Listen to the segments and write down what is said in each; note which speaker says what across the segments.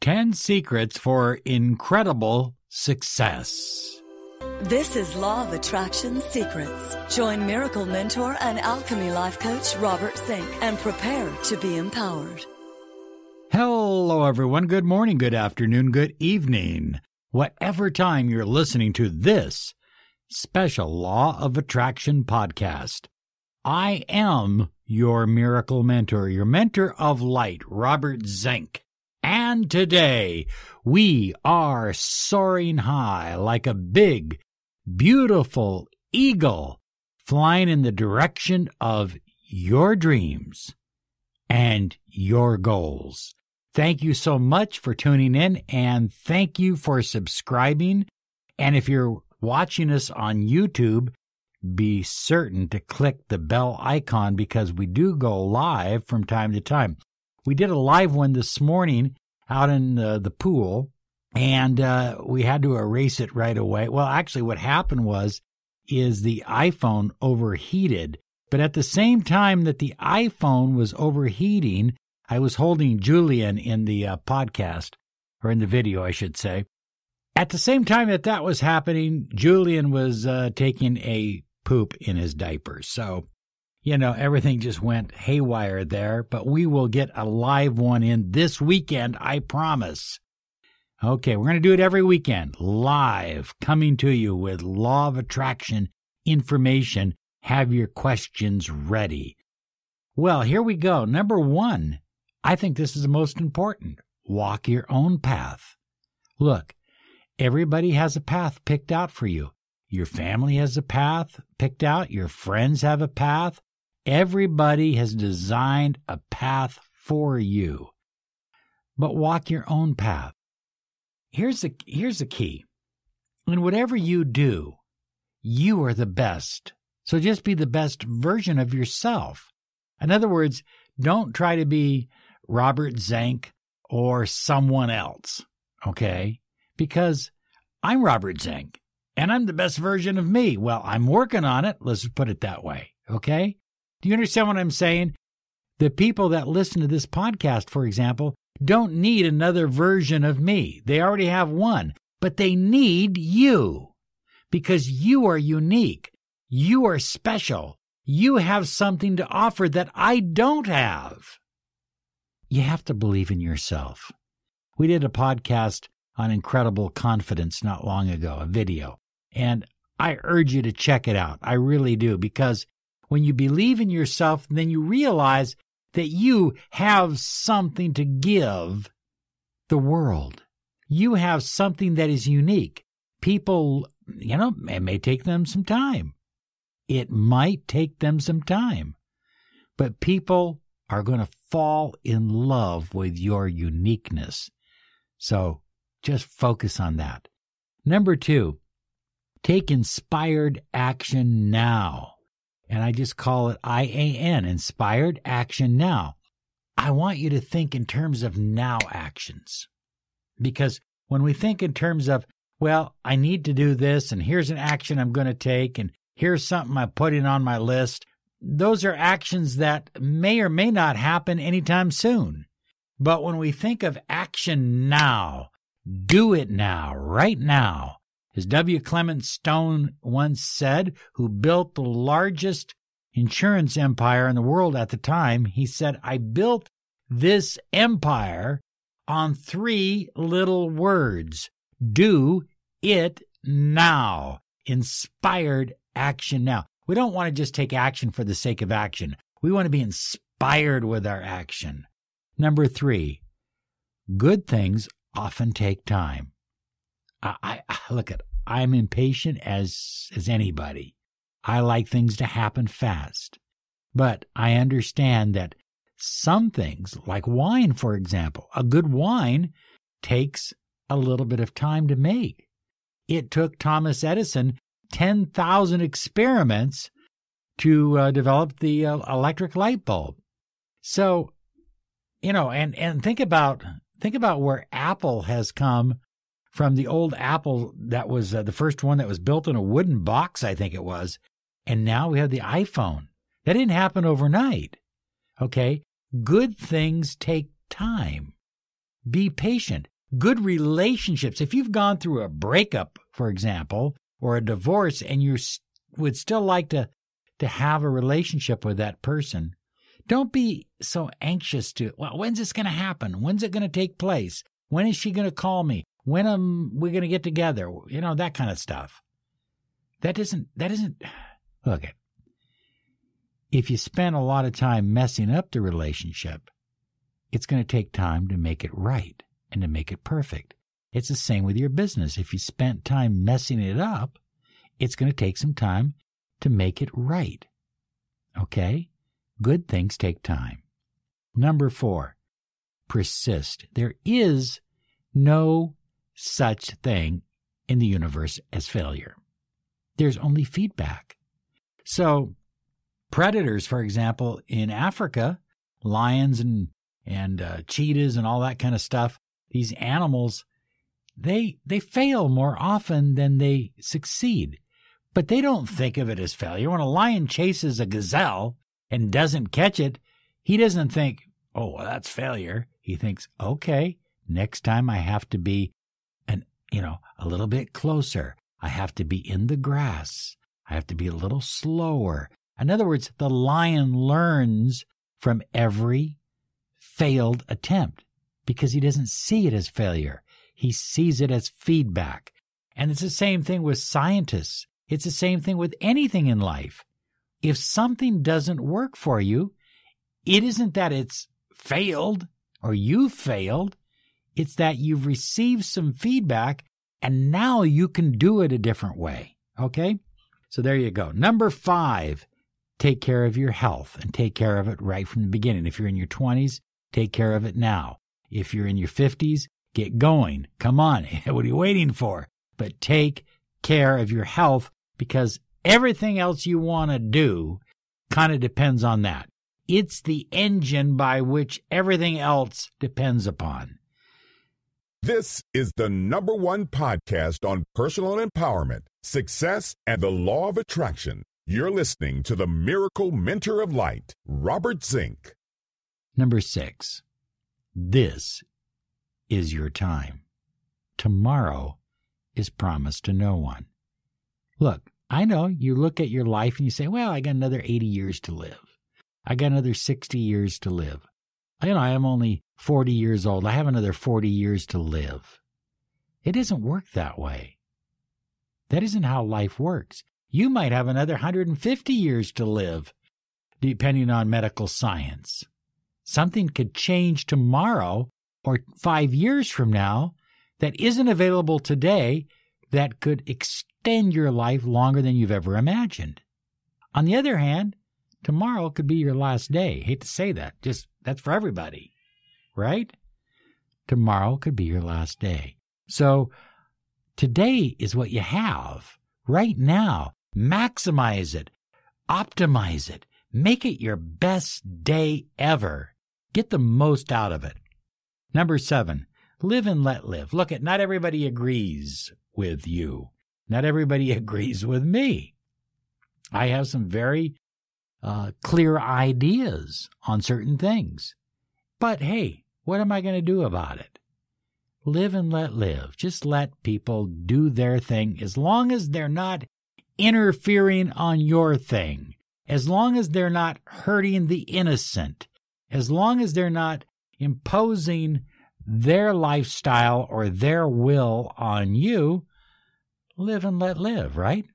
Speaker 1: 10 Secrets for Incredible Success.
Speaker 2: This is Law of Attraction Secrets. Join Miracle Mentor and Alchemy Life Coach Robert Zink and prepare to be empowered.
Speaker 1: Hello, everyone. Good morning, good afternoon, good evening. Whatever time you're listening to this special Law of Attraction podcast, I am your miracle mentor, your mentor of light, Robert Zink. And today we are soaring high like a big, beautiful eagle flying in the direction of your dreams and your goals. Thank you so much for tuning in and thank you for subscribing. And if you're watching us on YouTube, be certain to click the bell icon because we do go live from time to time. We did a live one this morning out in the, the pool and uh, we had to erase it right away. Well, actually, what happened was is the iPhone overheated, but at the same time that the iPhone was overheating, I was holding Julian in the uh, podcast or in the video, I should say. At the same time that that was happening, Julian was uh, taking a poop in his diaper. So, you know, everything just went haywire there, but we will get a live one in this weekend, I promise. Okay, we're going to do it every weekend, live, coming to you with law of attraction information. Have your questions ready. Well, here we go. Number one, I think this is the most important. Walk your own path. Look, everybody has a path picked out for you. Your family has a path picked out. Your friends have a path. Everybody has designed a path for you. But walk your own path. Here's the, here's the key. In whatever you do, you are the best. So just be the best version of yourself. In other words, don't try to be Robert Zink or someone else. Okay? Because I'm Robert Zink and I'm the best version of me. Well, I'm working on it. Let's put it that way. Okay? Do you understand what I'm saying? The people that listen to this podcast, for example, don't need another version of me. They already have one, but they need you because you are unique. You are special. You have something to offer that I don't have. You have to believe in yourself. We did a podcast on incredible confidence not long ago, a video, and I urge you to check it out. I really do because when you believe in yourself, then you realize that you have something to give the world. You have something that is unique. People, you know, it may take them some time. It might take them some time. But people are going to fall in love with your uniqueness. So just focus on that. Number two, take inspired action now and I just call it IAN, Inspired Action Now. I want you to think in terms of now actions. Because when we think in terms of, well, I need to do this, and here's an action I'm going to take, and here's something I'm putting on my list, those are actions that may or may not happen anytime soon. But when we think of action now, do it now, right now, as W. Clement Stone once said, who built the largest insurance empire in the world at the time, he said, I built this empire on three little words do it now. Inspired action now. We don't want to just take action for the sake of action. We want to be inspired with our action. Number three, good things often take time. I, I look at I'm impatient as as anybody. I like things to happen fast. But I understand that some things, like wine, for example, a good wine takes a little bit of time to make. It took Thomas Edison 10,000 experiments to uh, develop the uh, electric light bulb. So, you know, and, and think about, think about where Apple has come from the old Apple that was uh, the first one that was built in a wooden box, I think it was. And now we have the iPhone. That didn't happen overnight. Okay. Good things take time. Be patient. Good relationships. If you've gone through a breakup, for example, or a divorce and you would still like to, to have a relationship with that person, don't be so anxious to, well, when's this going to happen? When's it going to take place? When is she going to call me? When um, am we going to get together? You know, that kind of stuff. That isn't, that isn't, look, it. if you spend a lot of time messing up the relationship, it's going to take time to make it right and to make it perfect. It's the same with your business. If you spent time messing it up, it's going to take some time to make it right. Okay? Good things take time. Number four, persist. There is no such thing in the universe as failure. There's only feedback. So, predators, for example, in Africa, lions and and uh, cheetahs and all that kind of stuff, these animals, they they fail more often than they succeed. But they don't think of it as failure. When a lion chases a gazelle and doesn't catch it, he doesn't think, "Oh, well, that's failure." He thinks, "Okay, next time I have to be you know, a little bit closer. I have to be in the grass. I have to be a little slower." In other words, the lion learns from every failed attempt because he doesn't see it as failure. He sees it as feedback. And it's the same thing with scientists. It's the same thing with anything in life. If something doesn't work for you, it isn't that it's failed or you failed. It's that you've received some feedback and now you can do it a different way. Okay? So there you go. Number five, take care of your health and take care of it right from the beginning. If you're in your 20s, Take care of it now. If you're in your 50s, get going. Come on. what are you waiting for? But take care of your health because everything else you want to do kind of depends on that. It's the engine by which everything else depends upon.
Speaker 3: This is the number one podcast on personal empowerment, success, and the law of attraction. You're listening to the Miracle Mentor of Light, Robert Zink.
Speaker 1: Number six, this is your time. Tomorrow is promised to no one. Look, I know you look at your life and you say, well, I got another 80 years to live. I got another 60 years to live. You know, I am only 40 years old. I have another 40 years to live. It doesn't work that way. That isn't how life works. You might have another 150 years to live, depending on medical science. Something could change tomorrow or five years from now that isn't available today that could extend your life longer than you've ever imagined. On the other hand, tomorrow could be your last day. Hate to say that, just that's for everybody, right? Tomorrow could be your last day. So today is what you have right now. Maximize it, optimize it, make it your best day ever. Get the most out of it. Number seven, live and let live. Look at not everybody agrees with you. Not everybody agrees with me. I have some very uh, clear ideas on certain things. But hey, what am I going to do about it? Live and let live. Just let people do their thing as long as they're not interfering on your thing, as long as they're not hurting the innocent, as long as they're not imposing their lifestyle or their will on you, live and let live, right?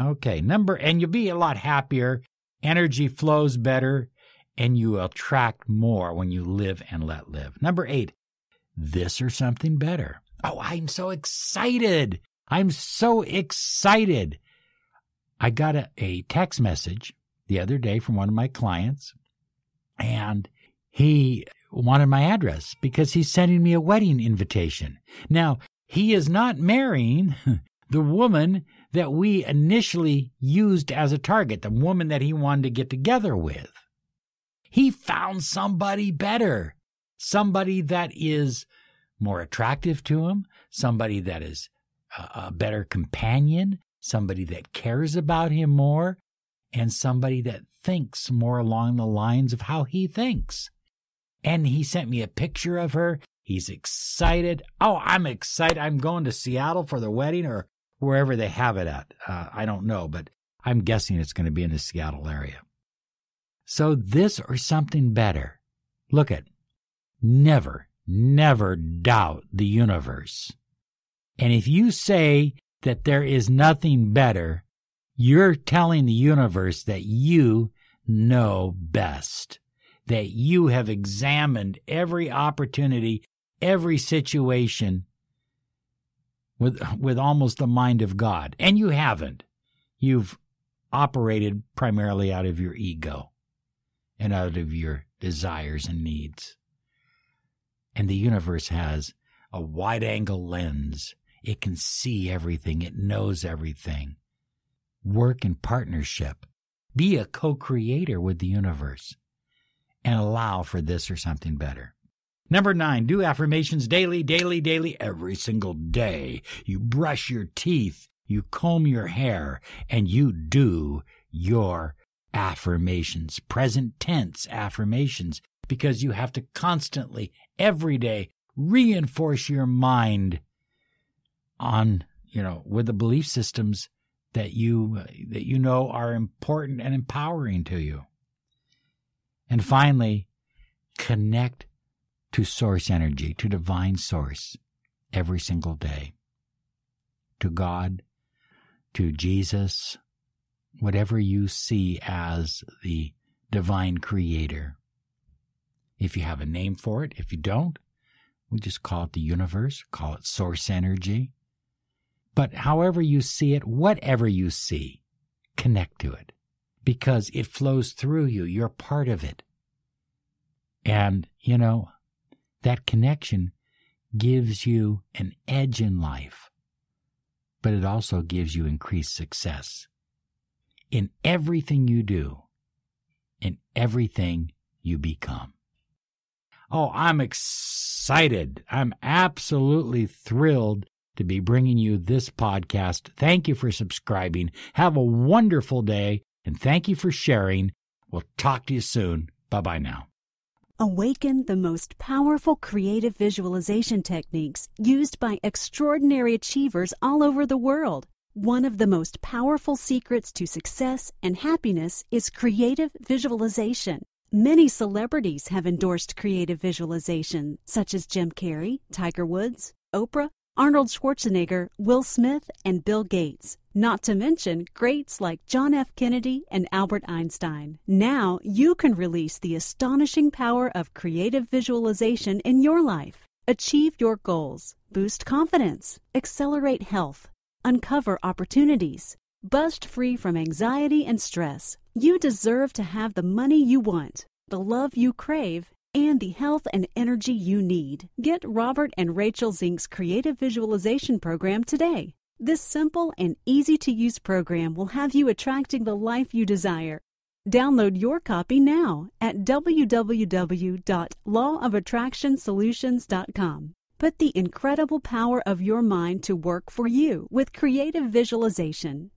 Speaker 1: Okay, number, and you'll be a lot happier, energy flows better, and you attract more when you live and let live. Number eight, this or something better. Oh, I'm so excited. I'm so excited. I got a, a text message the other day from one of my clients, and he wanted my address because he's sending me a wedding invitation. Now, he is not marrying the woman that we initially used as a target, the woman that he wanted to get together with. He found somebody better, somebody that is more attractive to him, somebody that is a, better companion, somebody that cares about him more, and somebody that thinks more along the lines of how he thinks. And he sent me a picture of her He's excited. Oh, I'm excited. I'm going to Seattle for the wedding or wherever they have it at. Uh, I don't know, but I'm guessing it's going to be in the Seattle area. So, this or something better. Look at never, never doubt the universe. And if you say that there is nothing better, you're telling the universe that you know best, that you have examined every opportunity, every situation with, with almost the mind of God. And you haven't. You've operated primarily out of your ego and out of your desires and needs. And the universe has a wide angle lens. It can see everything. It knows everything. Work in partnership. Be a co-creator with the universe and allow for this or something better. Number nine, do affirmations daily, daily, daily, every single day. You brush your teeth, you comb your hair, and you do your affirmations, present tense affirmations, because you have to constantly, every day, reinforce your mind on, you know, with the belief systems that you that you know are important and empowering to you. And finally, connect to source energy, to divine source every single day. To God, to Jesus, whatever you see as the divine creator. If you have a name for it, if you don't, we just call it the universe, call it source energy. But however you see it, whatever you see, connect to it because it flows through you. You're part of it. And, you know, that connection gives you an edge in life, but it also gives you increased success in everything you do, in everything you become. Oh, I'm excited. I'm absolutely thrilled to be bringing you this podcast. Thank you for subscribing. Have a wonderful day and thank you for sharing. We'll talk to you soon. Bye bye now.
Speaker 4: Awaken the most powerful creative visualization techniques used by extraordinary achievers all over the world. One of the most powerful secrets to success and happiness is creative visualization. Many celebrities have endorsed creative visualization, such as Jim Carrey, Tiger Woods, Oprah, Arnold Schwarzenegger, Will Smith, and Bill Gates. Not to mention greats like John F. Kennedy and Albert Einstein. Now you can release the astonishing power of creative visualization in your life. Achieve your goals, boost confidence, accelerate health, uncover opportunities, bust free from anxiety and stress. You deserve to have the money you want, the love you crave, and the health and energy you need. Get Robert and Rachel Zink's Creative Visualization Program today. This simple and easy to use program will have you attracting the life you desire. Download your copy now at www.lawofattractionsolutions.com. Put the incredible power of your mind to work for you with creative visualization.